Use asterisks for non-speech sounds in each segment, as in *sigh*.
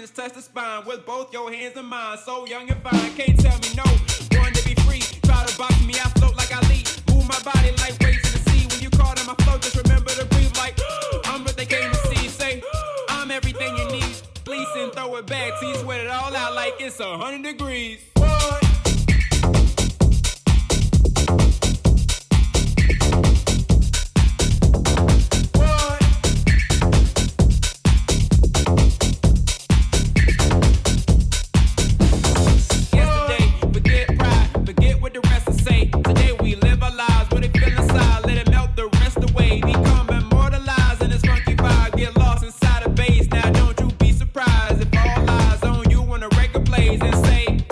vibrations touch the spine with both your hands and mine. So young and fine, can't tell me no. Born to be free, try to box me, I float like I lead. Move my body like waves in the sea. When you call in my flow, just remember to breathe like *gasps* I'm what they came to see. Say *gasps* I'm everything you need. Please and throw it back. See, sweat it all out like it's a hundred degrees. What? say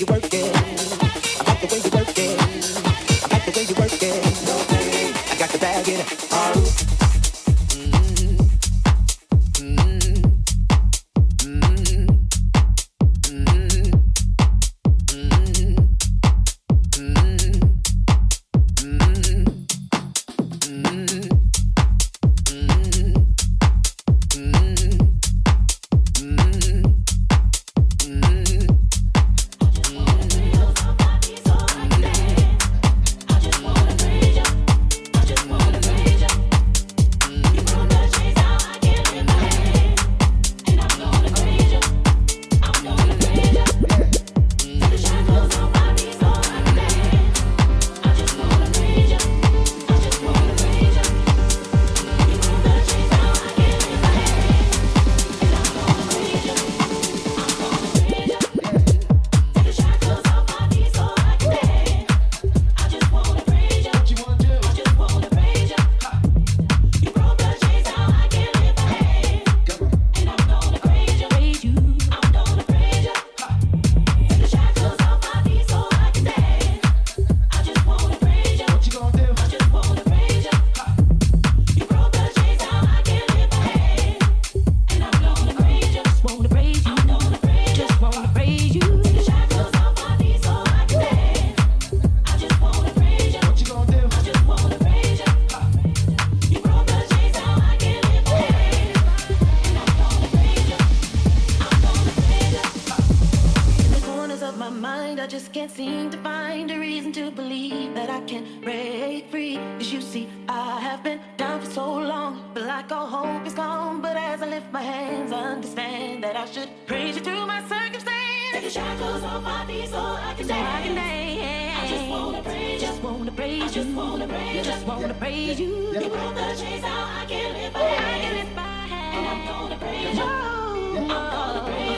you work it. hands understand that I should praise you through my circumstance. Take the shackles off my feet so I can so dance. I can dance. I just wanna praise you. Just wanna praise you. Just wanna praise you. Just wanna praise you. You broke the chains now I can live. my. I can live. my. And I'm gonna praise you. Oh, I'm gonna praise you.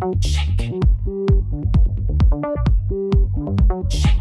You'll be